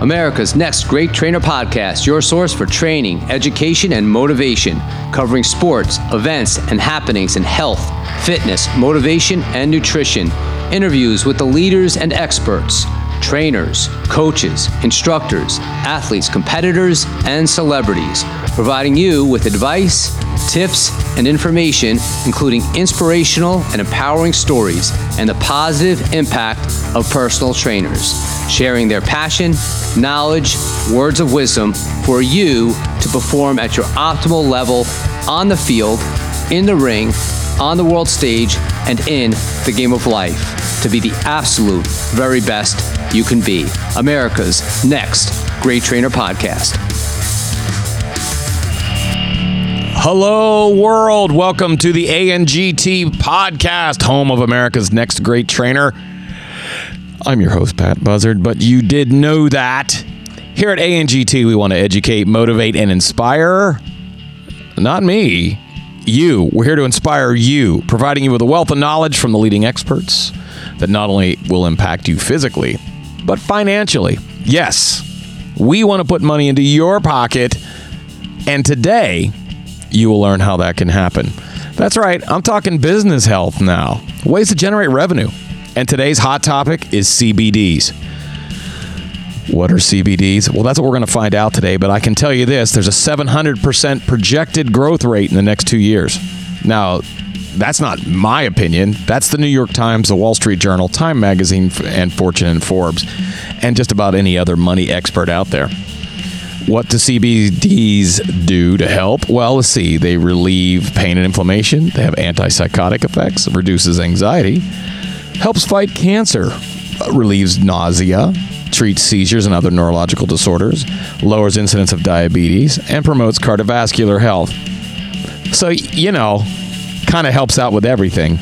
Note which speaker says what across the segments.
Speaker 1: America's Next Great Trainer Podcast, your source for training, education, and motivation, covering sports, events, and happenings in health, fitness, motivation, and nutrition. Interviews with the leaders and experts, trainers, coaches, instructors, athletes, competitors, and celebrities, providing you with advice, tips, and information, including inspirational and empowering stories and the positive impact of personal trainers, sharing their passion, knowledge, words of wisdom for you to perform at your optimal level on the field, in the ring, on the world stage, and in the game of life to be the absolute very best you can be. America's next Great Trainer Podcast.
Speaker 2: Hello, world. Welcome to the ANGT podcast, home of America's next great trainer. I'm your host, Pat Buzzard, but you did know that. Here at ANGT, we want to educate, motivate, and inspire. Not me, you. We're here to inspire you, providing you with a wealth of knowledge from the leading experts that not only will impact you physically, but financially. Yes, we want to put money into your pocket. And today, you will learn how that can happen. That's right, I'm talking business health now, ways to generate revenue. And today's hot topic is CBDs. What are CBDs? Well, that's what we're going to find out today, but I can tell you this there's a 700% projected growth rate in the next two years. Now, that's not my opinion. That's the New York Times, the Wall Street Journal, Time Magazine, and Fortune and Forbes, and just about any other money expert out there. What do CBDs do to help? Well, let's see. They relieve pain and inflammation. They have antipsychotic effects, reduces anxiety, helps fight cancer, relieves nausea, treats seizures and other neurological disorders, lowers incidence of diabetes, and promotes cardiovascular health. So, you know, kind of helps out with everything.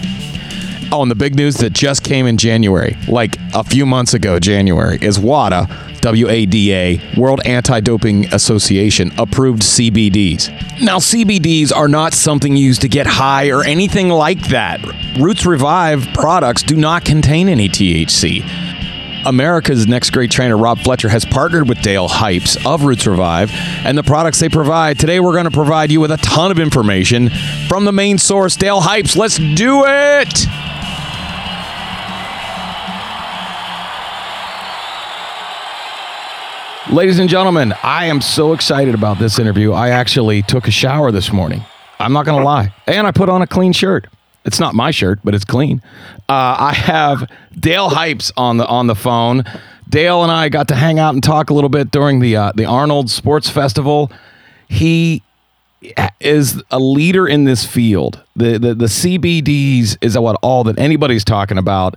Speaker 2: Oh, and the big news that just came in January, like a few months ago, January, is WADA, W A D A, World Anti Doping Association, approved CBDs. Now, CBDs are not something used to get high or anything like that. Roots Revive products do not contain any THC. America's next great trainer, Rob Fletcher, has partnered with Dale Hipes of Roots Revive and the products they provide. Today, we're going to provide you with a ton of information from the main source, Dale Hipes. Let's do it! Ladies and gentlemen, I am so excited about this interview. I actually took a shower this morning. I'm not going to lie. And I put on a clean shirt. It's not my shirt, but it's clean. Uh, I have Dale Hipes on the on the phone. Dale and I got to hang out and talk a little bit during the uh, the Arnold Sports Festival. He is a leader in this field. The, the the CBDs is what all that anybody's talking about.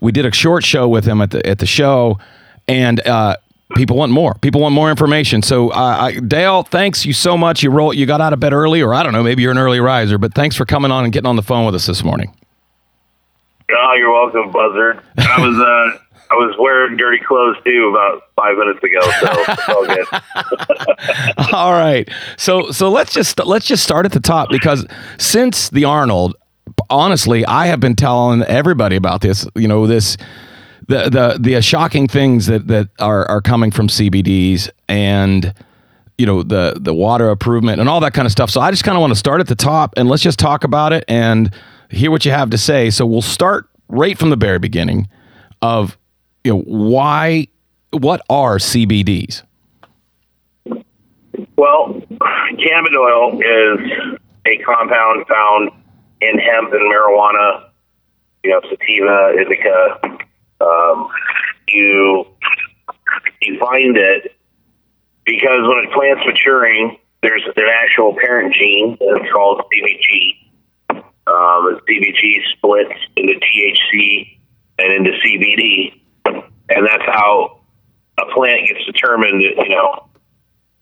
Speaker 2: We did a short show with him at the at the show, and uh, people want more. People want more information. So, uh, I, Dale, thanks you so much. You roll. You got out of bed early, or I don't know, maybe you're an early riser, but thanks for coming on and getting on the phone with us this morning.
Speaker 3: Oh, you're welcome, Buzzard. I was uh, I was wearing dirty clothes too about five minutes ago, so it's all
Speaker 2: good. all right. So so let's just let's just start at the top because since the Arnold, honestly, I have been telling everybody about this. You know this the the the shocking things that that are are coming from CBDs and you know the the WADA improvement and all that kind of stuff. So I just kind of want to start at the top and let's just talk about it and hear what you have to say. So we'll start right from the very beginning of you know why what are CBDs?
Speaker 3: Well, cannabis oil is a compound found in hemp and marijuana, you know, sativa, indica, um, you you find it because when a plant's maturing, there's an actual parent gene that's called CBG. Um, CBG splits into THC and into CBD, and that's how a plant gets determined. You know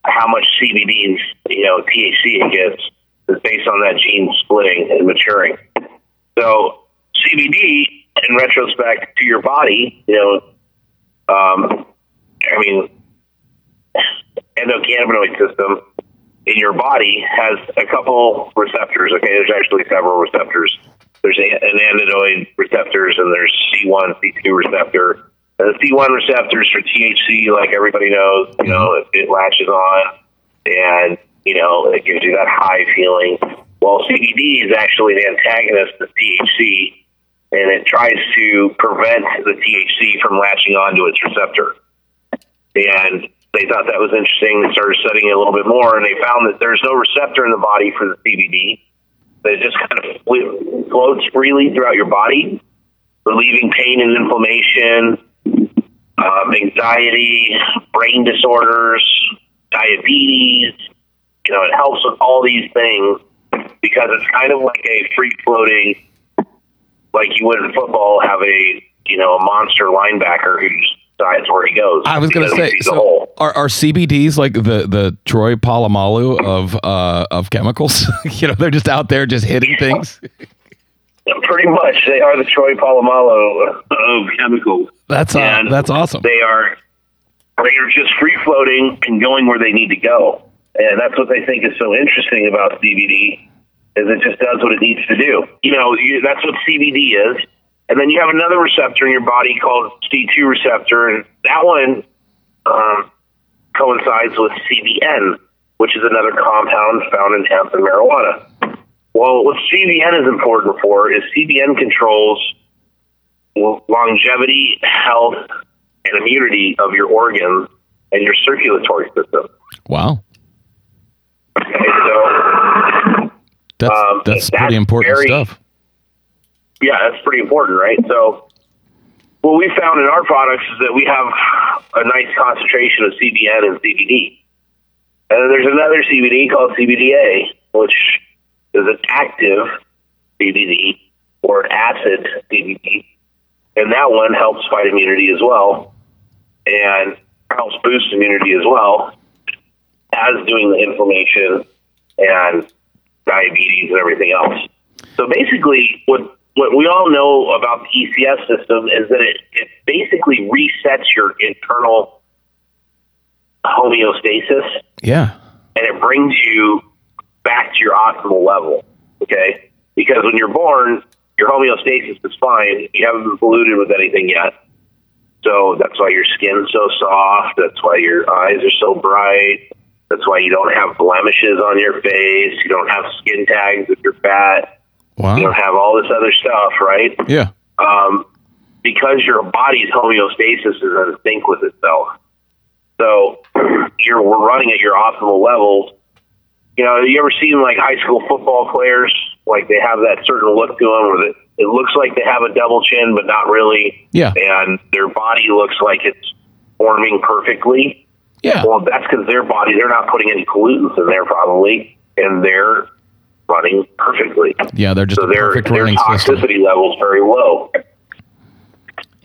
Speaker 3: how much CBD and you know THC it gets is based on that gene splitting and maturing. So CBD in retrospect to your body, you know, um, I mean, endocannabinoid system in your body has a couple receptors. Okay, there's actually several receptors. There's an anandinoid receptors and there's C1, C2 receptor, The C1 receptors for THC, like everybody knows, you know, it, it latches on and, you know, it gives you that high feeling. Well, CBD is actually an antagonist of THC and it tries to prevent the THC from latching onto its receptor. And they thought that was interesting. They started studying it a little bit more, and they found that there's no receptor in the body for the CBD. That it just kind of floats freely throughout your body, relieving pain and inflammation, um, anxiety, brain disorders, diabetes. You know, it helps with all these things because it's kind of like a free floating, like you would in football, have a you know a monster linebacker who just decides where he goes.
Speaker 2: I was going to say, so are, are CBDs like the the Troy Polamalu of uh, of chemicals? you know, they're just out there just hitting things.
Speaker 3: Pretty much, they are the Troy Polamalu of chemicals.
Speaker 2: That's uh, that's awesome.
Speaker 3: They are they are just free floating and going where they need to go, and that's what they think is so interesting about CBD is it just does what it needs to do. You know, you, that's what CBD is, and then you have another receptor in your body called C2 receptor, and that one um, coincides with CBN, which is another compound found in hemp and marijuana. Well, what CBN is important for is CBN controls longevity, health, and immunity of your organs and your circulatory system.
Speaker 2: wow,
Speaker 3: Okay, so
Speaker 2: that's
Speaker 3: Um,
Speaker 2: that's
Speaker 3: that's
Speaker 2: pretty important
Speaker 3: very-
Speaker 2: stuff.
Speaker 3: yeah, that's pretty important, right? So, what we found in our products is that we have a nice concentration of CBN and CBD. And then there's another CBD called CBDA, which is an active CBD or an acid CBD. And that one helps fight immunity as well and helps boost immunity as well as doing the inflammation and diabetes and everything else. So basically, what what we all know about the ECS system is that it, it basically resets your internal homeostasis
Speaker 2: Yeah,
Speaker 3: and it brings you back to your optimal level. Okay, because when you're born, your homeostasis is fine. You haven't been polluted with anything yet. So that's why your skin's so soft. That's why your eyes are so bright. That's why you don't have blemishes on your face. You don't have skin tags if you're fat. You don't have all this other stuff, right?
Speaker 2: yeah,
Speaker 3: um, because your body's homeostasis is in sync with itself. So you're running at your optimal levels. You know, you ever seen like high school football players? Like they have that certain look to them where it, it looks like they have a double chin, but not really.
Speaker 2: Yeah.
Speaker 3: And their body looks like it's forming perfectly.
Speaker 2: Yeah,
Speaker 3: Well, that's because their body, they're not putting any pollutants in there probably, and they're running perfectly.
Speaker 2: yeah. They're just
Speaker 3: So their,
Speaker 2: perfect
Speaker 3: their
Speaker 2: running system.
Speaker 3: toxicity level is very low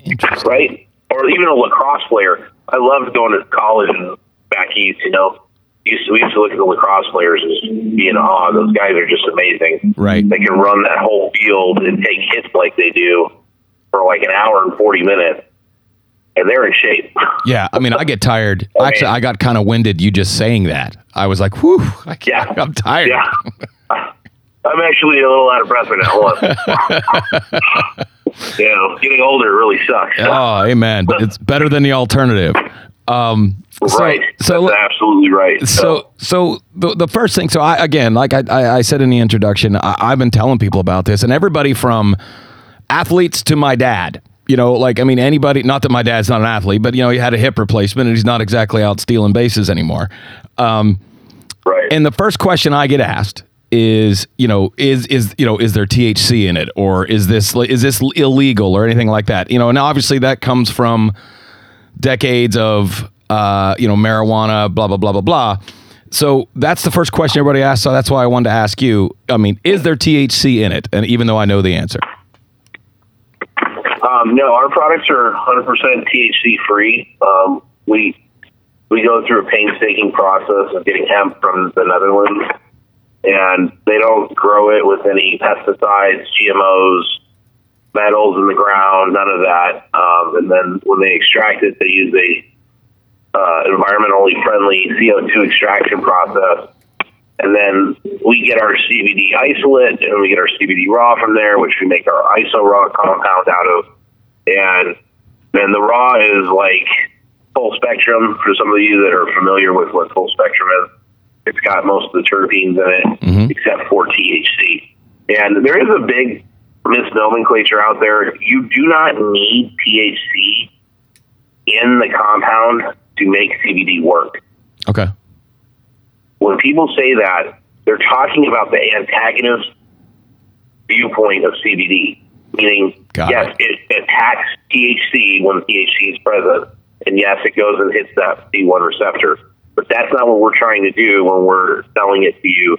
Speaker 2: Interesting.
Speaker 3: right? Or even a lacrosse player. I loved going to college and back east. You know, used to, we used to look at the lacrosse players and be in awe. Those guys are just amazing.
Speaker 2: Right.
Speaker 3: They can run that whole field and take hits like they do for like an hour and forty minutes, and they're in shape.
Speaker 2: Yeah, I mean, I get tired.
Speaker 3: I
Speaker 2: Actually,
Speaker 3: mean-
Speaker 2: I got kind of winded you just saying that. I was like, whew, I can't,
Speaker 3: Yeah.
Speaker 2: I'm tired.
Speaker 3: Yeah. I'm actually a little out of breath right now. you know, getting older really sucks.
Speaker 2: Oh, amen. But it's better than the alternative. Um, so,
Speaker 3: right.
Speaker 2: So,
Speaker 3: That's absolutely right.
Speaker 2: so, so the, the first thing, so I, again, like I, I, I said in the introduction, I, I've been telling people about this and everybody from athletes to my dad, you know, like, I mean, anybody, not that my dad's not an athlete, but, you know, he had a hip replacement and he's not exactly out stealing bases anymore. Um,
Speaker 3: right.
Speaker 2: and the first question I get asked is, you know, is is you know, is there THC in it, or is this is this illegal, or anything like that? You know, and obviously that comes from decades of uh, you know marijuana, blah blah blah blah blah. So that's the first question everybody asks. So that's why I wanted to ask you. I mean, is there THC in it? And even though I know the answer,
Speaker 3: Um, no, our products are 100% THC free. Um, we we go through a painstaking process of getting hemp from the Netherlands, and they don't grow it with any pesticides, GMOs, metals in the ground, none of that. Um, and then when they extract it, they use a uh, environmentally friendly CO2 extraction process. And then we get our CBD isolate and we get our CBD raw from there, which we make our iso raw compound out of. And and the raw is like full spectrum for some of you that are familiar with what full spectrum is. It's got most of the terpenes in it,
Speaker 2: Mhm.
Speaker 3: except for THC. And there is a big misnomenclature out there. You do not need THC in the compound to make CBD work.
Speaker 2: Okay.
Speaker 3: When people say that, they're talking about the antagonist viewpoint of CBD, meaning
Speaker 2: Got
Speaker 3: yes, it. attacks THC when THC is present, and yes, it goes and hits that C1 receptor. But that's not what we're trying to do when we're selling it to you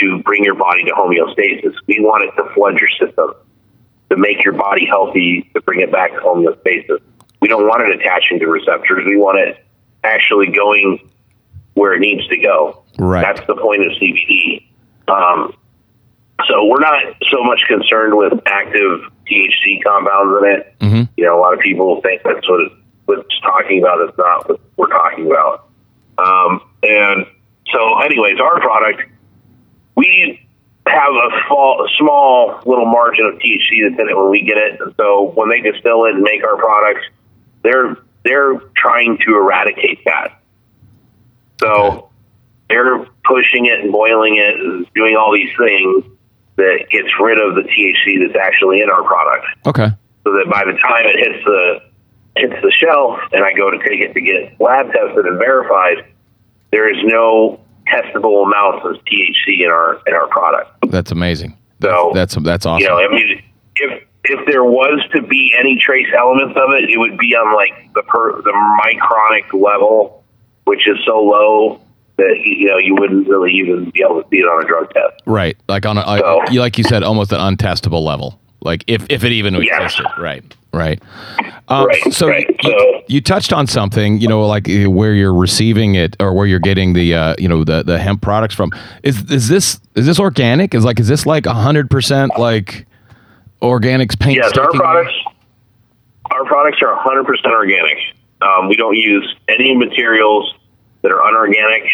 Speaker 3: to bring your body to homeostasis. We want it to flood your system, to make your body healthy, to bring it back to homeostasis. We don't want it attaching to receptors. We want it actually going where it needs to go.
Speaker 2: Right.
Speaker 3: That's the point of CBD. Um, so we're not so much concerned with active THC compounds in it.
Speaker 2: hmm
Speaker 3: You know, a lot of people think that's what, it, what it's talking about. It's not what we're talking about. Um, and so, anyways, our product, we have a small, small little margin of THC that's in it when we get it. And so when they distill it and make our products, they're they're trying to eradicate that. So they're pushing it and boiling it and doing all these things that gets rid of the THC that's actually in our product
Speaker 2: Okay.
Speaker 3: so that by the time it hits the hits the shelf and I go to take it to get lab tested and verified, there is no testable amounts of THC in our in our product.
Speaker 2: That's amazing.
Speaker 3: So
Speaker 2: That's that's awesome.
Speaker 3: you know, I mean, if if there was to be any trace elements of it, it would be on like the per, the micronic level, which is so low that you know you wouldn't really even be able to see it on a drug test.
Speaker 2: right. Like on a,
Speaker 3: So-
Speaker 2: you like you said, almost an untestable level. Like if if it even
Speaker 3: Yeah.
Speaker 2: existed. Right. Right. Um,
Speaker 3: Right,
Speaker 2: So,
Speaker 3: right.
Speaker 2: You,
Speaker 3: So-
Speaker 2: you touched on something, you know, like uh, where you're receiving it or where you're getting the, uh, you know, the the hemp products from. Is is this is this organic? Is like is this like hundred percent like organics paint?
Speaker 3: Yes, our products our products are 100% organic. Um, we don't use any materials that are unorganic.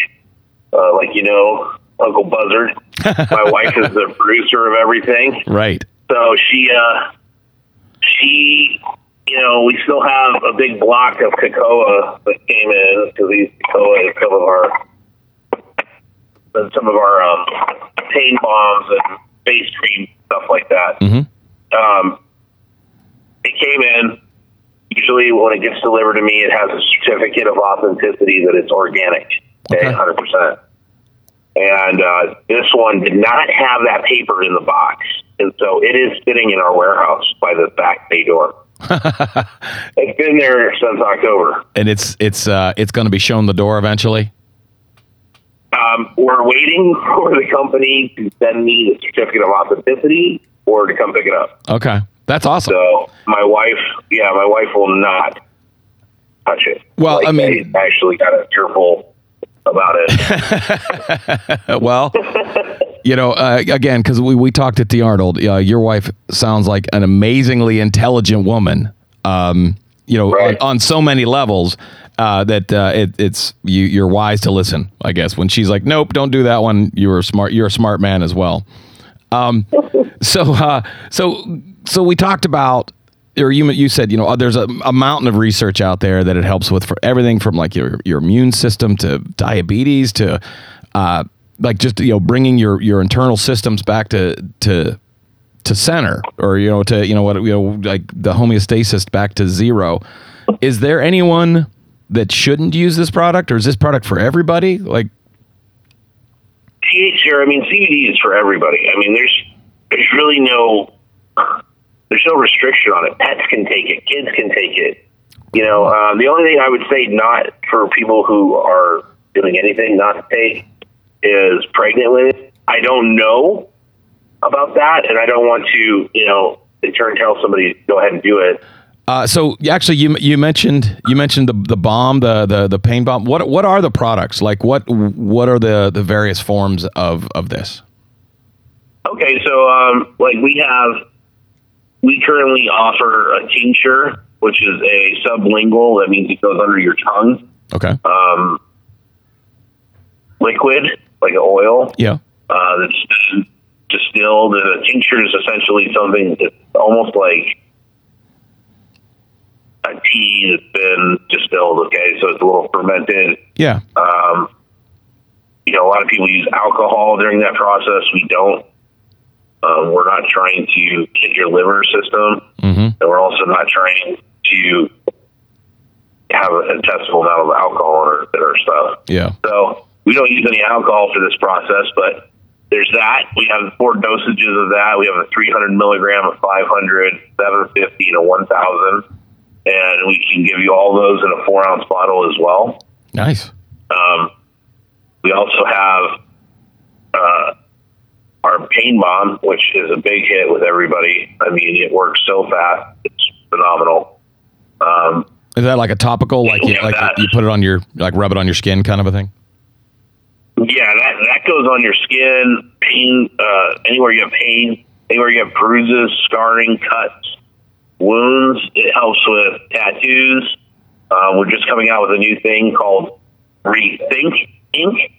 Speaker 3: Uh, like you know, Uncle Buzzard. My wife is the producer of everything,
Speaker 2: Right.
Speaker 3: so she uh, she you know we still have a big block of cocoa that came in because these cocoa is some of our and some of our um, pain bombs and face cream stuff like that
Speaker 2: Mhm.
Speaker 3: um, it came in. Usually, when it gets delivered to me, it has a certificate of authenticity that it's organic,
Speaker 2: Okay.
Speaker 3: hundred percent. And uh, this one did not have that paper in the box, and so it is sitting in our warehouse by the back bay door. it's been there since October.
Speaker 2: And it's it's uh it's going to be shown the door eventually.
Speaker 3: Um, we're waiting for the company to send me the certificate of authenticity or to come pick it up.
Speaker 2: Okay. That's awesome.
Speaker 3: So my wife, yeah, my wife will not touch it.
Speaker 2: Well,
Speaker 3: Like,
Speaker 2: I mean-
Speaker 3: I actually got a tearful about it.
Speaker 2: Well, you know, uh, again, because we, we talked to T. Arnold, uh, your wife sounds like an amazingly intelligent woman. Um, you know,
Speaker 3: Right.
Speaker 2: on, on so many levels uh, that uh, it, it's you, you're wise to listen. I guess when she's like, "Nope, don't do that one," you're a smart. You're a smart man as well. Um, so, uh, so, so we talked about, or you you said, you know, uh, there's a, a mountain of research out there that it helps with for everything from like your your immune system to diabetes to, uh, like just you know bringing your your internal systems back to to to center or you know to you know what you know like the homeostasis back to zero. Is there anyone that shouldn't use this product, or is this product for everybody? Like,
Speaker 3: THC, I mean, CBD is for everybody. I mean, there's there's really no there's no restriction on it. Pets can take it, kids can take it. You know, um, the only thing I would say not for people who are doing anything not to take is pregnant women. I don't know about that, and I don't want to, you know, in turn tell somebody go ahead and do it.
Speaker 2: Uh, so actually, you you mentioned you mentioned the the bomb, the the the pain bomb. What what are the products? Like what what are the the various forms of of this?
Speaker 3: Okay, so um, like we have, we currently offer a tincture, which is a sublingual. That means it goes under your tongue.
Speaker 2: Okay.
Speaker 3: Um, liquid, like an oil,
Speaker 2: Yeah.
Speaker 3: uh, that's been distilled. And a tincture is essentially something that's almost like a tea that's been distilled. Okay, so it's a little fermented.
Speaker 2: Yeah.
Speaker 3: Um, you know, a lot of people use alcohol during that process. We don't. Um, we're not trying to hit your liver system,
Speaker 2: Mm-hmm.
Speaker 3: and we're also not trying to have a testable amount of alcohol in our, in our stuff.
Speaker 2: Yeah.
Speaker 3: So we don't use any alcohol for this process, but there's that. We have four dosages of that. We have a 300 milligram, a 500, 750, and a 1,000. And we can give you all those in a four ounce bottle as well.
Speaker 2: Nice.
Speaker 3: Um, we also have uh, our pain bomb, which is a big hit with everybody. I mean, it works so fast; it's phenomenal. Um,
Speaker 2: Is that like a topical, like you, like
Speaker 3: that-
Speaker 2: you put it on your, like rub it on your skin, kind of a thing?
Speaker 3: yeah, that that goes on your skin, pain, uh, anywhere you have pain, anywhere you have bruises, scarring, cuts, wounds. It helps with tattoos. Uh, we're just coming out with a new thing called Rethink Ink.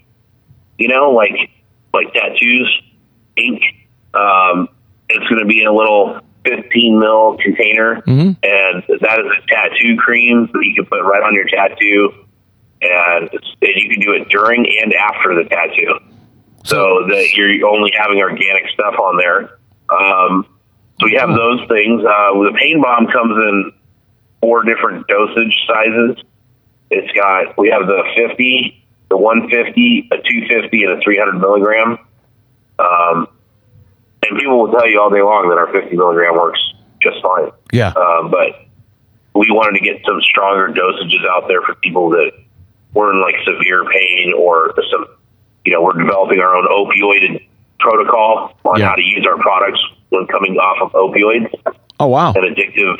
Speaker 3: You know, like like tattoos ink. Um, it's going to be in a little 15 mil container, and that is a tattoo cream that you can put right on your tattoo, and, and you can do it during and after the tattoo. So that you're only having organic stuff on there. Um, so we have those things. Uh, the pain bomb comes in four different dosage sizes. It's got we have the 50, the 150, a 250, and a 300 milligram. Um, and people will tell you all day long that our 50 milligram works just fine.
Speaker 2: Yeah.
Speaker 3: Um, but we wanted to get some stronger dosages out there for people that were in like severe pain or some, you know, we're developing our own opioid protocol on
Speaker 2: Yeah.
Speaker 3: how to use our products when coming off of opioids
Speaker 2: Oh wow.
Speaker 3: and addictive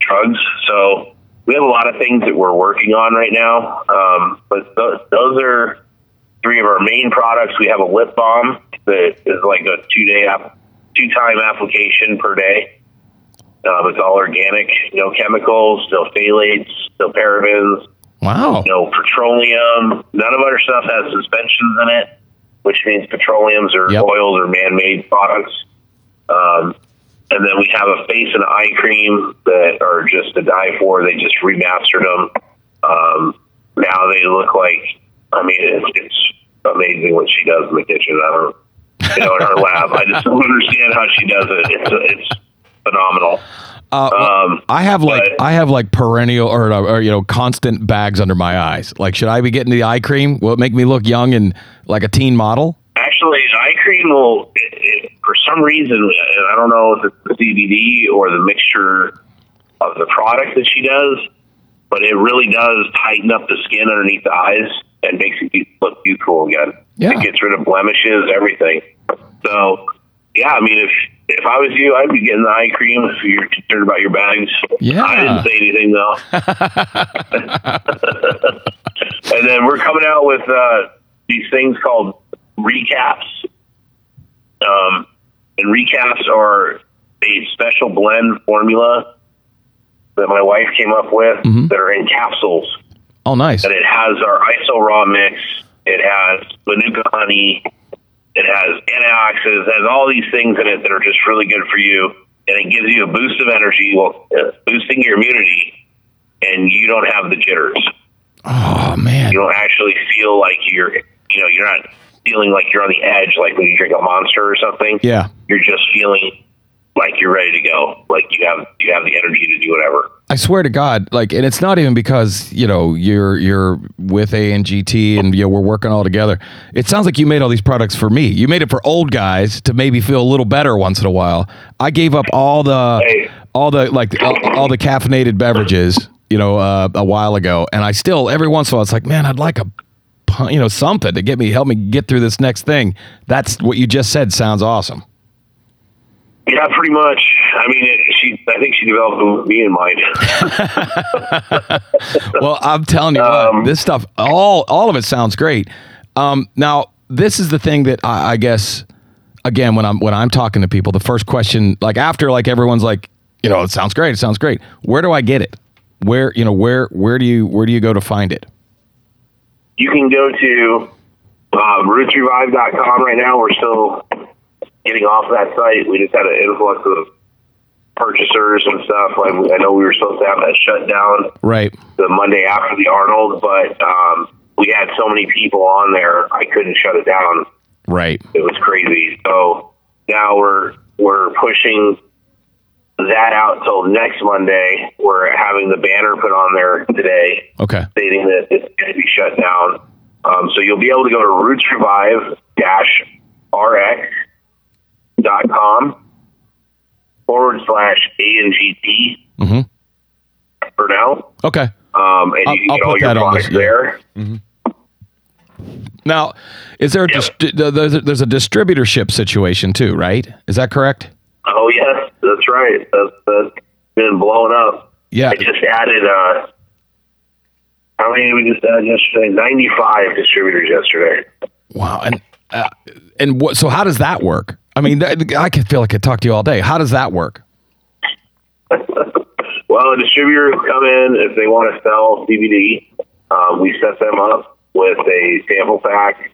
Speaker 3: drugs. So we have a lot of things that we're working on right now. Um, but th- those are three of our main products. We have a lip balm that is like a two day, app- two time application per day. Um, it's all organic, no chemicals, no phthalates, no parabens,
Speaker 2: Wow.
Speaker 3: no petroleum. None of our stuff has suspensions in it, which means petroleums or
Speaker 2: Yep.
Speaker 3: oils or man-made products. Um, and then we have a face and eye cream that are just to die for. They just remastered them. Um, now they look like. I mean, it's, it's amazing what she does in the kitchen. I don't, you know, in her lab. I just don't understand how she does it. It's it's phenomenal.
Speaker 2: Uh,
Speaker 3: Um,
Speaker 2: I have like
Speaker 3: but-
Speaker 2: I have like perennial or, or you know constant bags under my eyes. Like, should I be getting the eye cream? Will it make me look young and like a teen model?
Speaker 3: Actually, eye cream will, it, it, for some reason, and I don't know if it's the CBD or the mixture of the product that she does, but it really does tighten up the skin underneath the eyes and makes it look beautiful again.
Speaker 2: Yeah.
Speaker 3: It gets rid of blemishes, everything. So, yeah, I mean, if if I was you, I'd be getting the eye cream if you're concerned about your bags.
Speaker 2: Yeah.
Speaker 3: I didn't say anything though. and then we're coming out with uh, these things called recaps. Um, and recaps are a special blend formula that my wife came up with that are in capsules.
Speaker 2: Oh, nice.
Speaker 3: And it has our ISO raw mix. It has Manuka honey. It has antioxidants. It has all these things in it that are just really good for you. And it gives you a boost of energy, well, uh, boosting your immunity, and you don't have the jitters.
Speaker 2: Oh man.
Speaker 3: You don't actually feel like you're, you know, you're not feeling like you're on the edge, like when you drink a monster or something.
Speaker 2: Yeah.
Speaker 3: You're just feeling like you're ready to go. Like you have you have the energy to do whatever.
Speaker 2: I swear to God, like, and it's not even because you know you're you're with ANGT and GT you know we're working all together. It sounds like you made all these products for me. You made it for old guys to maybe feel a little better once in a while. I gave up all the all the like all, all the caffeinated beverages, you know, uh, a while ago, and I still every once in a while it's like, man, I'd like a you know something to get me help me get through this next thing. That's what you just said. Sounds awesome.
Speaker 3: Yeah, pretty much. I mean, it, she. I think she developed me in mind.
Speaker 2: well, I'm telling you
Speaker 3: Um,
Speaker 2: what, this stuff, all all of it sounds great. Um, now, this is the thing that I, I guess, again, when I'm when I'm talking to people, the first question, like after like everyone's like, you know, it sounds great, it sounds great. Where do I get it? Where you know where where do you where do you go to find it?
Speaker 3: you can go to uh, rootsrevive.com right now. We're still getting off that site. We just had an influx of purchasers and stuff. Like I know we were supposed to have that shutdown
Speaker 2: Right.
Speaker 3: the Monday after the Arnold, but um, we had so many people on there, I couldn't shut it down.
Speaker 2: Right.
Speaker 3: It was crazy. So now we're we're pushing that out till next Monday. We're having the banner put on there today
Speaker 2: Okay.
Speaker 3: stating that it's going to be shut down. Um, so you'll be able to go to Roots Revive dash RX dot com forward slash ANGT
Speaker 2: Mm-hmm.
Speaker 3: for now.
Speaker 2: Okay.
Speaker 3: Um, and
Speaker 2: I'll-
Speaker 3: you can
Speaker 2: I'll
Speaker 3: get all
Speaker 2: put
Speaker 3: your products
Speaker 2: yeah.
Speaker 3: there.
Speaker 2: Now, is there a dis- there's a, there's a distributorship situation too, right? Is that correct?
Speaker 3: Oh yes, that's right. That's, that's been blowing up.
Speaker 2: Yeah.
Speaker 3: I just added. Uh, how many did we just add yesterday? Ninety-five distributors yesterday.
Speaker 2: Wow. And uh, and what? So how does that work? I mean, I could feel like I could talk to you all day. How does that work?
Speaker 3: Well, a distributor will come in if they want to sell CBD. Um, we set them up with a sample pack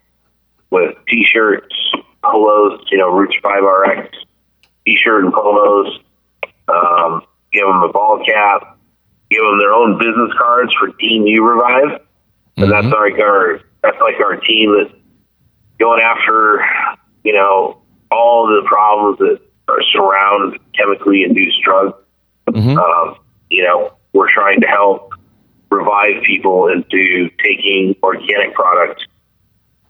Speaker 3: with T-shirts, polos. You know, Roots Revive RX T-shirt and polos. Um, give them a ball cap. Give them their own business cards for Team U Revive, and that's like our that's like our team that's going after you know all the problems that are surround chemically induced drugs um, you know, we're trying to help revive people into taking organic products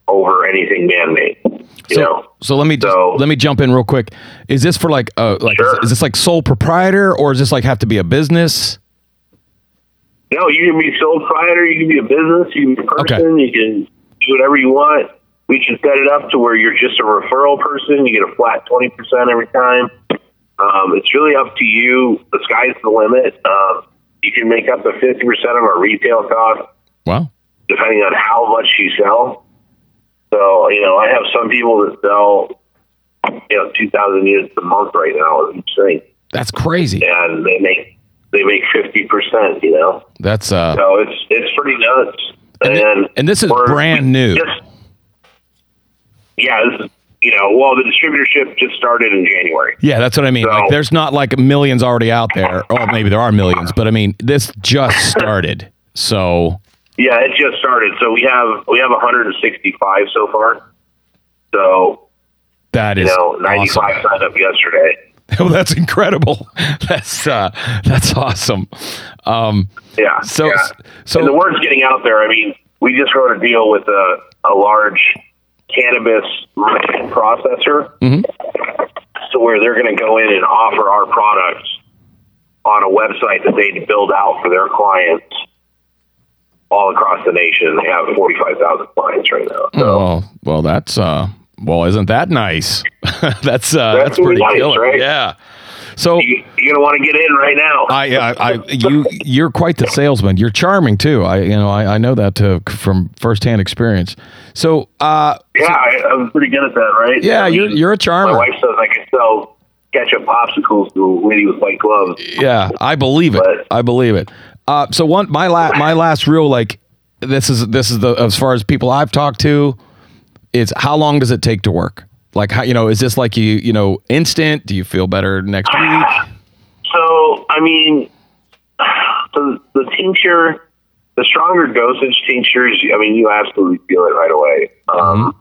Speaker 3: over anything man-made. You
Speaker 2: So,
Speaker 3: know,
Speaker 2: so let me just,
Speaker 3: So-
Speaker 2: let me jump in real quick. Is this for like uh like
Speaker 3: Sure.
Speaker 2: is, is this like sole proprietor or is this like have to be a business?
Speaker 3: no, you can be sole proprietor, you can be a business, you can be a
Speaker 2: Okay.
Speaker 3: person, you can do whatever you want. We can set it up to where you're just a referral person. You get a flat twenty percent every time. Um, it's really up to you. The sky's the limit. Um, you can make up to fifty percent of our retail cost.
Speaker 2: Wow.
Speaker 3: depending on how much you sell. So, you know, I have some people that sell, you know, 2,000 units a month right now each thing,
Speaker 2: That's crazy.
Speaker 3: and they make they make 50%, you know.
Speaker 2: That's uh
Speaker 3: So it's it's pretty nuts.
Speaker 2: And
Speaker 3: And,
Speaker 2: and this is brand new.
Speaker 3: Just, yeah, this is, you know, well, the distributorship just started in January.
Speaker 2: yeah, that's what I mean.
Speaker 3: So-
Speaker 2: like there's not like millions already out there. Or maybe there are millions, but I mean this just started. So
Speaker 3: Yeah, it just started. So we have we have 165 so far. So
Speaker 2: That is you
Speaker 3: know, 95
Speaker 2: awesome.
Speaker 3: signed up yesterday.
Speaker 2: Oh, that's incredible. That's uh that's awesome. Um
Speaker 3: Yeah.
Speaker 2: So-
Speaker 3: yeah.
Speaker 2: so-
Speaker 3: and the word's getting out there. I mean, we just wrote a deal with a, a large cannabis processor, so where they're going to go in and offer our products on a website that they build out for their clients all across the nation. They have forty five thousand clients right now. So
Speaker 2: well, well that's uh well isn't that nice? that's uh that's,
Speaker 3: That's
Speaker 2: pretty
Speaker 3: nice,
Speaker 2: killer.
Speaker 3: right?
Speaker 2: Yeah. So
Speaker 3: you, you're going to want to get in right now.
Speaker 2: I, I, I, you, you're quite the salesman. You're charming too. I, you know, I, I know that uh, from firsthand experience. So, uh,
Speaker 3: yeah, I, I'm pretty good at that, right?
Speaker 2: yeah,
Speaker 3: I
Speaker 2: you're, you're a charmer.
Speaker 3: My wife says I can sell ketchup popsicles to a lady with white gloves.
Speaker 2: Yeah, I believe it.
Speaker 3: But-
Speaker 2: I believe it. Uh, so one, my last, my last real like, this is this is the as far as people I've talked to, is how long does it take to work? Like, how you know, is this like you you know instant? Do you feel better next week?
Speaker 3: So, I mean, the, the tincture, the stronger dosage tinctures, I mean, you absolutely feel it right away. Um,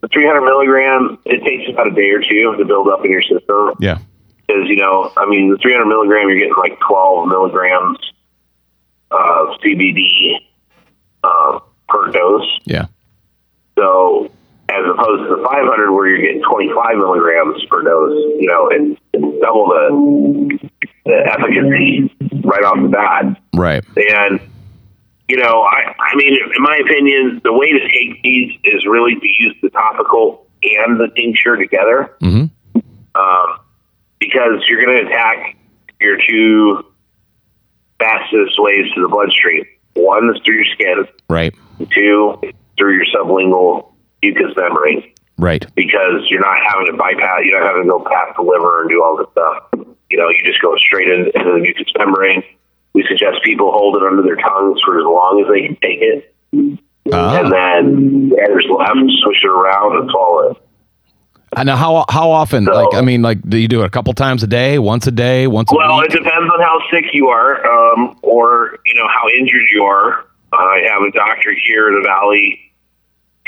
Speaker 3: The 300 milligram, it takes about a day or two to build up in your system.
Speaker 2: Yeah.
Speaker 3: Because, you know, I mean, the 300 milligram, you're getting like 12 milligrams of CBD uh, per dose.
Speaker 2: Yeah.
Speaker 3: So as opposed to the 500 where you're getting 25 milligrams per dose, you know, and, and double the, the efficacy right off the bat.
Speaker 2: Right.
Speaker 3: And, you know, I, I mean, in my opinion, the way to take these is really to use the topical and the tincture together.
Speaker 2: Mhm.
Speaker 3: Um, because you're going to attack your two fastest ways to the bloodstream. One is through your skin,
Speaker 2: Right.
Speaker 3: two through your sublingual mucous membrane
Speaker 2: Right.
Speaker 3: because you're not having to bypass, you're not having to go past the liver and do all this stuff. You know, you just go straight in, into the mucous membrane. We suggest people hold it under their tongues for as long as they can take it,
Speaker 2: Ah.
Speaker 3: and then whatever's left, swish it around and swallow it.
Speaker 2: I know how how often? like, I mean, like, do you do it a couple times a day, once a day, once a week Well,
Speaker 3: it depends on how sick you are, um, or you know how injured you are. I have a doctor here in the valley.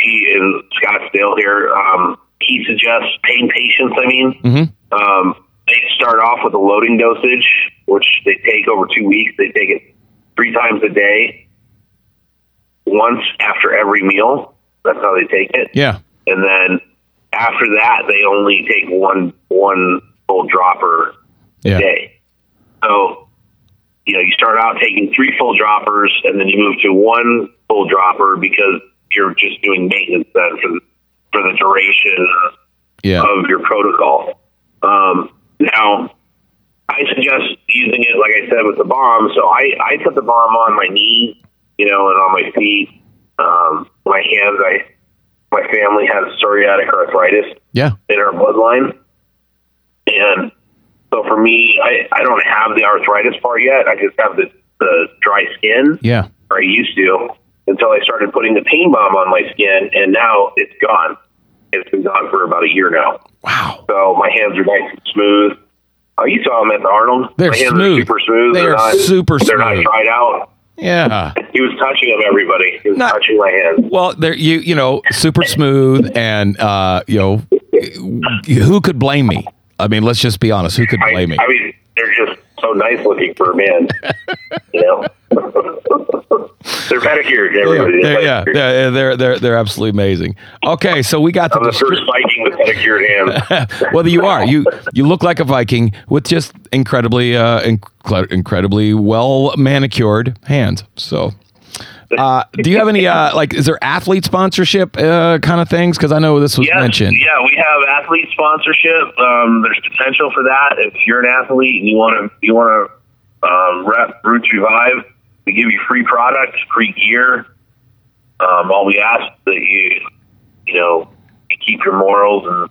Speaker 3: He in Scottsdale here. Um, he suggests pain patients. I mean,
Speaker 2: Mhm.
Speaker 3: um, they start off with a loading dosage, which they take over two weeks. They take it three times a day, once after every meal. That's how they take it
Speaker 2: yeah,
Speaker 3: and then after that they only take one one full dropper a
Speaker 2: yeah,
Speaker 3: day. So you know you start out taking three full droppers, and then you move to one full dropper because you're just doing maintenance then for the, for the duration
Speaker 2: yeah,
Speaker 3: of your protocol. Um, now, I suggest using it, like I said, with the bomb. So I, I put the bomb on my knee, you know, and on my feet, um, my hands. I my family has psoriatic arthritis
Speaker 2: yeah,
Speaker 3: in our bloodline, and so for me, I, I don't have the arthritis part yet. I just have the the dry skin
Speaker 2: yeah.
Speaker 3: or I used to until I started putting the pain bomb on my skin, and now it's gone. It's been gone for about a year now.
Speaker 2: Wow.
Speaker 3: So my hands are nice and smooth. Oh, you saw them at the Arnold.
Speaker 2: They're
Speaker 3: my hands
Speaker 2: smooth.
Speaker 3: Are super smooth.
Speaker 2: They
Speaker 3: They're
Speaker 2: are
Speaker 3: not,
Speaker 2: super
Speaker 3: They're
Speaker 2: smooth.
Speaker 3: not dried out.
Speaker 2: Yeah.
Speaker 3: He was touching them. Everybody. He was
Speaker 2: Not-
Speaker 3: touching my hands.
Speaker 2: Well, there you you know super smooth and uh, you know who could blame me? I mean, let's just be honest. Who could
Speaker 3: I,
Speaker 2: blame me?
Speaker 3: I mean, they're just so nice looking for a man. you know, they're pedicured. Everybody.
Speaker 2: They're-
Speaker 3: They're
Speaker 2: yeah, they're, they're they're they're absolutely amazing. Okay, so we got
Speaker 3: I'm the
Speaker 2: the
Speaker 3: first Viking with pedicured hands.
Speaker 2: well, you are. You you look like a Viking with just incredibly uh, inc- incredibly well manicured hands. So, uh, do you have any uh, like? Is there athlete sponsorship uh, kind of things? Because I know this was
Speaker 3: Yes,
Speaker 2: mentioned.
Speaker 3: Yeah, we have athlete sponsorship. Um, there's potential for that. If you're an athlete and you want to you want to um, rep Roots Revive, we give you free products, free gear. Um, all we ask that you you know you keep your morals and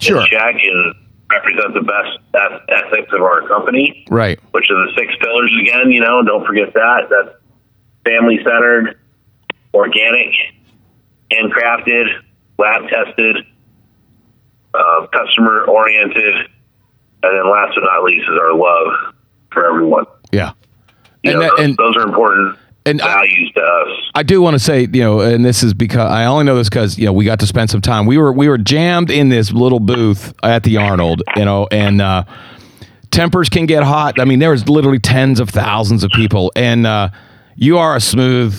Speaker 2: Sure.
Speaker 3: in check and represent the best eth- ethics of our company,
Speaker 2: Right.
Speaker 3: which are the six pillars again. You know, don't forget that. That's family centered, organic, handcrafted, lab tested, uh, customer oriented, and then last but not least is our love for everyone.
Speaker 2: Yeah. And that-
Speaker 3: those,
Speaker 2: and-
Speaker 3: those are important
Speaker 2: and I-
Speaker 3: values to us.
Speaker 2: I do want to say, you know, and this is because I only know this because you know we got to spend some time. We were we were jammed in this little booth at the Arnold, you know, and uh, tempers can get hot. I mean, there was literally tens of thousands of people, and uh, you are a smooth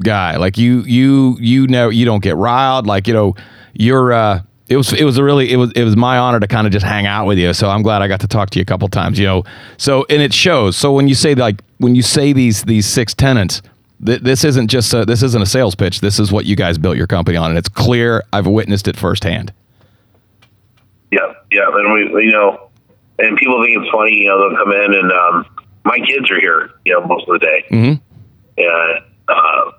Speaker 2: guy. Like you, you, you know, you don't get riled. Like you know, you're. Uh, it was it was a really it was it was my honor to kind of just hang out with you. So I'm glad I got to talk to you a couple times. You know, so and it shows. So when you say like when you say these these six tenants, th- this isn't just a, this isn't a sales pitch. This is what you guys built your company on, and it's clear. I've witnessed it firsthand.
Speaker 3: Yeah, yeah, and we, you know, and people think it's funny. You know, they'll come in and um, my kids are here. You know, most of the day.
Speaker 2: Mhm.
Speaker 3: And uh,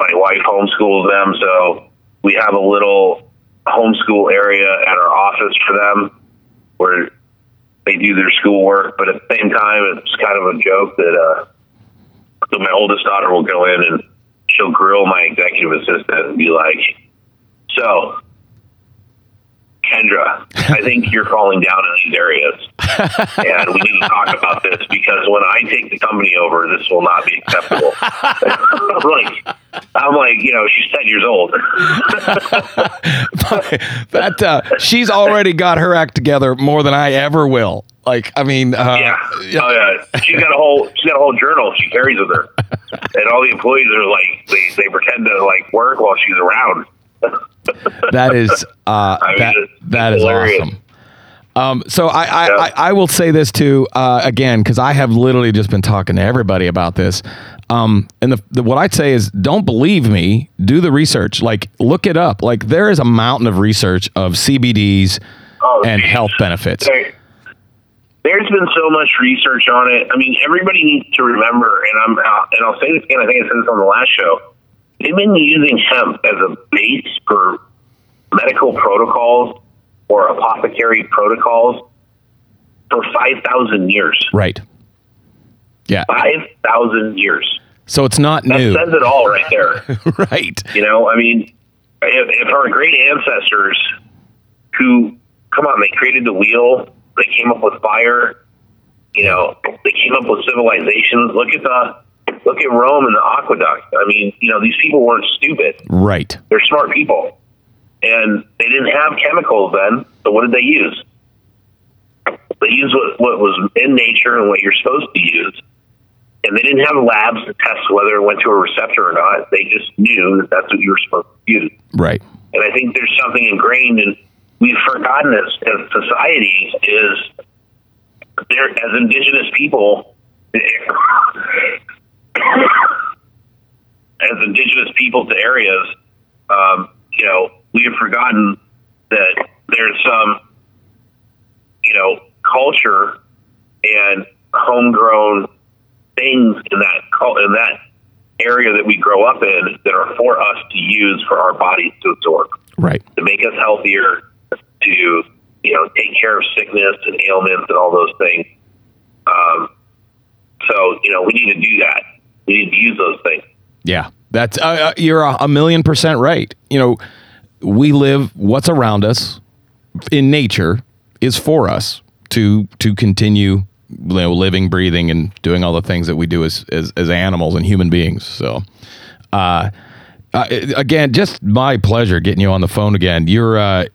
Speaker 3: my wife homeschools them, so we have a little homeschool area at our office for them where they do their schoolwork. But at the same time, it's kind of a joke that uh, so my oldest daughter will go in and she'll grill my executive assistant and be like, "So." Kendra, I think you're falling down in these areas, and we need to talk about this because when I take the company over, this will not be acceptable. I'm like, I'm like, you know, she's ten years old.
Speaker 2: that uh, she's already got her act together more than I ever will. Like I mean, uh,
Speaker 3: yeah, oh yeah. She's got a whole, she's got a whole journal she carries with her, and all the employees are like, they, they pretend to like work while she's around.
Speaker 2: that is uh,
Speaker 3: I mean,
Speaker 2: that that is
Speaker 3: hilarious.
Speaker 2: awesome. Um, so I I,
Speaker 3: Yeah.
Speaker 2: I I will say this too uh, again because I have literally just been talking to everybody about this. Um, and the, the what I'd say is don't believe me. Do the research. Like look it up. Like there is a mountain of research of CBDs
Speaker 3: Oh,
Speaker 2: and
Speaker 3: geez.
Speaker 2: health benefits.
Speaker 3: There- There's been so much research on it. I mean, everybody needs to remember, and I'm uh, and I'll say this again. I think I said this on the last show. They've been using hemp as a base for medical protocols or apothecary protocols for five thousand years.
Speaker 2: Right. Yeah.
Speaker 3: Five thousand years.
Speaker 2: So it's not
Speaker 3: That
Speaker 2: new.
Speaker 3: says it all right there.
Speaker 2: right.
Speaker 3: You know, I mean, if, if our great ancestors who, come on, they created the wheel. They came up with fire. You know, they came up with civilizations. Look at the, look at Rome and the aqueduct. I mean, you know, these people weren't stupid.
Speaker 2: Right.
Speaker 3: They're smart people. And they didn't have chemicals then. So what did they use? They used what, what was in nature and what you're supposed to use. And they didn't have labs to test whether it went to a receptor or not. They just knew that that's what you were supposed to use.
Speaker 2: Right.
Speaker 3: And I think there's something ingrained and we've forgotten as, as society is there as indigenous people as indigenous people to areas, um, you know, we have forgotten that there's some, you know, culture and homegrown things in that in that area that we grow up in that are for us to use for our bodies to absorb
Speaker 2: Right.
Speaker 3: to make us healthier, to you know take care of sickness and ailments and all those things. Um, so you know we need to do that. We need to use those things.
Speaker 2: Yeah, that's uh, uh, you're a, a million percent right. You know, we live what's around us in nature is for us to to continue you know, living, breathing, and doing all the things that we do as as, as animals and human beings. So, uh, uh, again, just my pleasure getting you on the phone again. You're. Uh,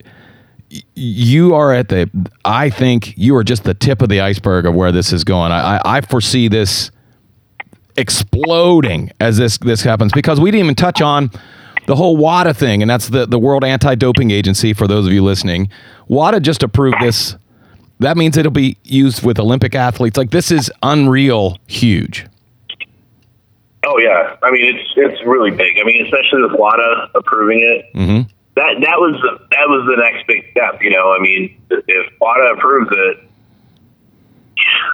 Speaker 2: you are at the. I think you are just the tip of the iceberg of where this is going. I, I, I foresee this exploding as this this happens because we didn't even touch on the whole WADA thing, and that's the the World Anti Doping Agency. For those of you listening, WADA just approved this. That means it'll be used with Olympic athletes. Like this is unreal, huge.
Speaker 3: Oh yeah, I mean it's it's really big. I mean especially with WADA approving it.
Speaker 2: Mm-hmm.
Speaker 3: That that was that was the next big step. You know, I mean if WADA approves it.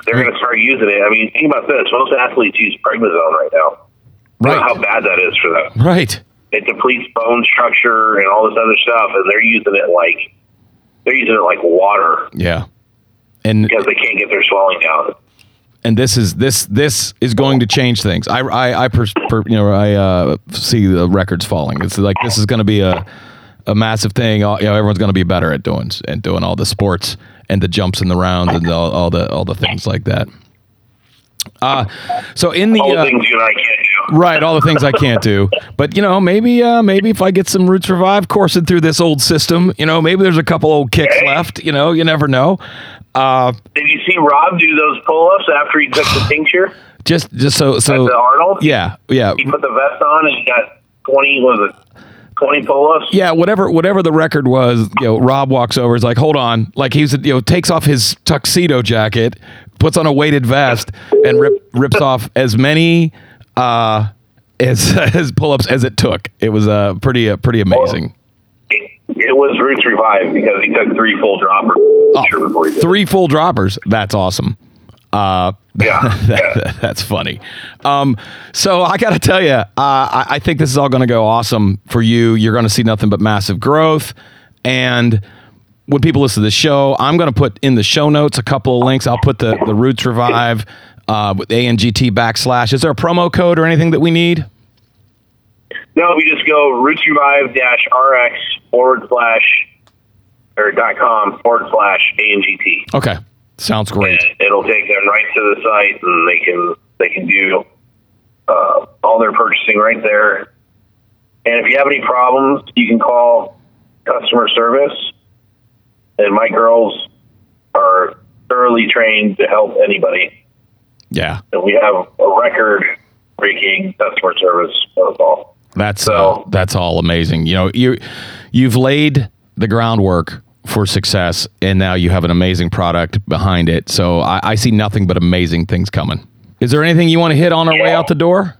Speaker 3: They're going to start using it. I mean, think about this. Most athletes use prednisone right now.
Speaker 2: Right.
Speaker 3: how bad that is for them.
Speaker 2: Right.
Speaker 3: it depletes bone structure and all this other stuff, and they're using it like they're using it like water
Speaker 2: Yeah. And
Speaker 3: because they can't get their swelling down.
Speaker 2: and this is this this is going to change things. I I, I pers- per, you know I uh, see the records falling. It's like this is going to be a a massive thing. You know, everyone's going to be better at doing and doing all the sports and the jumps and the rounds and all, all the all the things like that. Uh, so in the
Speaker 3: All
Speaker 2: uh,
Speaker 3: things you and I can't do.
Speaker 2: right, all the things I can't do. But you know, maybe uh, maybe if I get some Roots Revive coursing through this old system, you know, maybe there's a couple old kicks
Speaker 3: Hey.
Speaker 2: left. You know, you never know. Uh,
Speaker 3: Did you see Rob do those pull-ups after he took the tincture
Speaker 2: just just so
Speaker 3: at
Speaker 2: so
Speaker 3: the Arnold?
Speaker 2: yeah yeah
Speaker 3: He put the vest on and he got twenty. Was it twenty pull-ups?
Speaker 2: Yeah, whatever whatever the record was, you know, Rob walks over, is like, hold on, like he's you know takes off his tuxedo jacket, puts on a weighted vest, and rip, rips off as many uh, as as pull ups as it took. It was uh, pretty uh, pretty amazing.
Speaker 3: It, it was Roots Revive because he took three full droppers. sure did it.
Speaker 2: Three full droppers. That's awesome. Uh,
Speaker 3: Yeah,
Speaker 2: that- that's funny. Um, so I got to tell you, uh, I, I think this is all going to go awesome for you. You're going to see nothing but massive growth. And when people listen to the show, I'm going to put in the show notes a couple of links. I'll put the the Roots Revive uh, with ANGT backslash. Is there a promo code or anything that we need?
Speaker 3: No, we just go Roots Revive dash rx forward slash or dot com forward slash ANGT.
Speaker 2: Okay, sounds great.
Speaker 3: And it'll take them right to the site and they can they can do uh, all their purchasing right there. And if you have any problems, you can call customer service. And my girls are thoroughly trained to help anybody.
Speaker 2: Yeah,
Speaker 3: And we have a record breaking customer service protocol.
Speaker 2: That's
Speaker 3: So-
Speaker 2: uh, that's all amazing. You know, you you've laid the groundwork for success, and now you have an amazing product behind it. So I, I see nothing but amazing things coming. Is there anything you want to hit on our way out the door?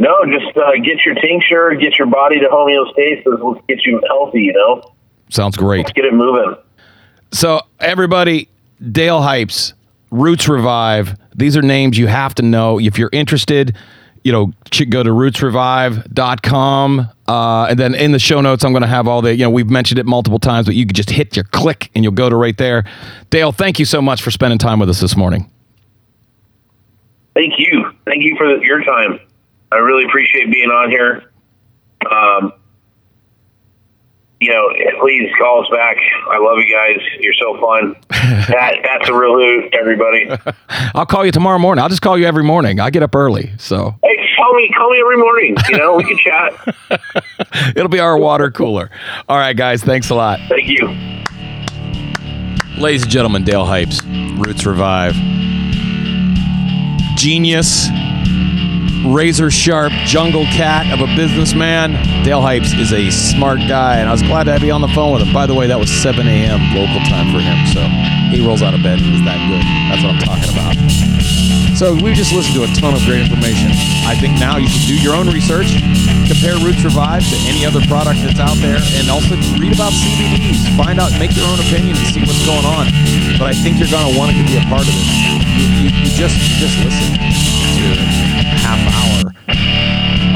Speaker 3: No, just uh, get your tincture, get your body to homeostasis. Let's get you healthy, you know?
Speaker 2: Sounds great.
Speaker 3: Get it moving.
Speaker 2: So everybody, Dale Hipes, Roots Revive. These are names you have to know if you're interested. You know, go to rootsrevive.com. Uh, and then in the show notes, I'm going to have all the, you know, we've mentioned it multiple times, but you can just hit your click and you'll go to right there. Dale, thank you so much for spending time with us this morning.
Speaker 3: Thank you. Thank you for your time. I really appreciate being on here. Um, you know, please call us back. I love you guys. You're so fun. that that's a real hoot, everybody.
Speaker 2: I'll call you tomorrow morning. I'll just call you every morning. I get up early, so
Speaker 3: Hey, call me, call me every morning. You know, we can chat.
Speaker 2: it'll be our water cooler. All right, guys. Thanks a lot.
Speaker 3: Thank you.
Speaker 2: Ladies and gentlemen, Dale Hipes, Roots Revive. Genius, razor sharp jungle cat of a businessman. Dale Hipes is a smart guy, and I was glad to be on the phone with him. By the way, that was 7 a.m. local time for him, so he rolls out of bed. He's that good. That's what I'm talking about. So we just listened to a ton of great information. I think now you should do your own research, compare Roots Revive to any other product that's out there, and also read about CBDs. Find out, make your own opinion, and see what's going on. But I think you're going to want to be a part of it. You, you, you just just listen to a half hour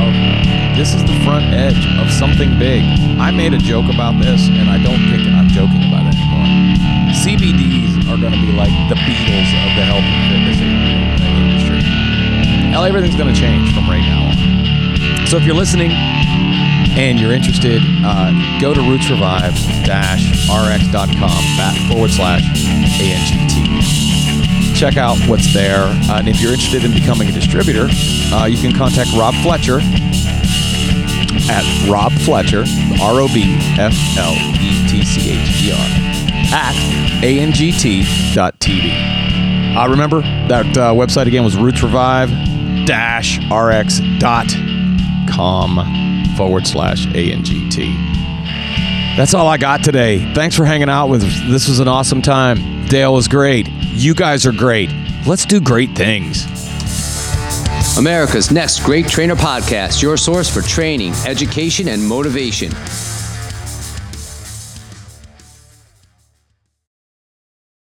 Speaker 2: of this is the front edge of something big. I made a joke about this, and I don't think I'm joking about it anymore. CBDs are going to be like the Beatles of the health and fitness industry. Hell, everything's going to change from right now on. So if you're listening and you're interested, uh, go to rootsrevive-rx.com forward slash ANGT. Check out what's there. Uh, and if you're interested in becoming a distributor, uh, you can contact Rob Fletcher at Rob Fletcher, R O B F L E T C H E R, at angt.tv. Uh, remember that uh, website again was rootsrevive-rx.com forward slash ANGT. That's all I got today. Thanks for hanging out with us. This was an awesome time. Dale was great. You guys are great. Let's do great things.
Speaker 1: America's next great trainer podcast, your source for training, education, and motivation.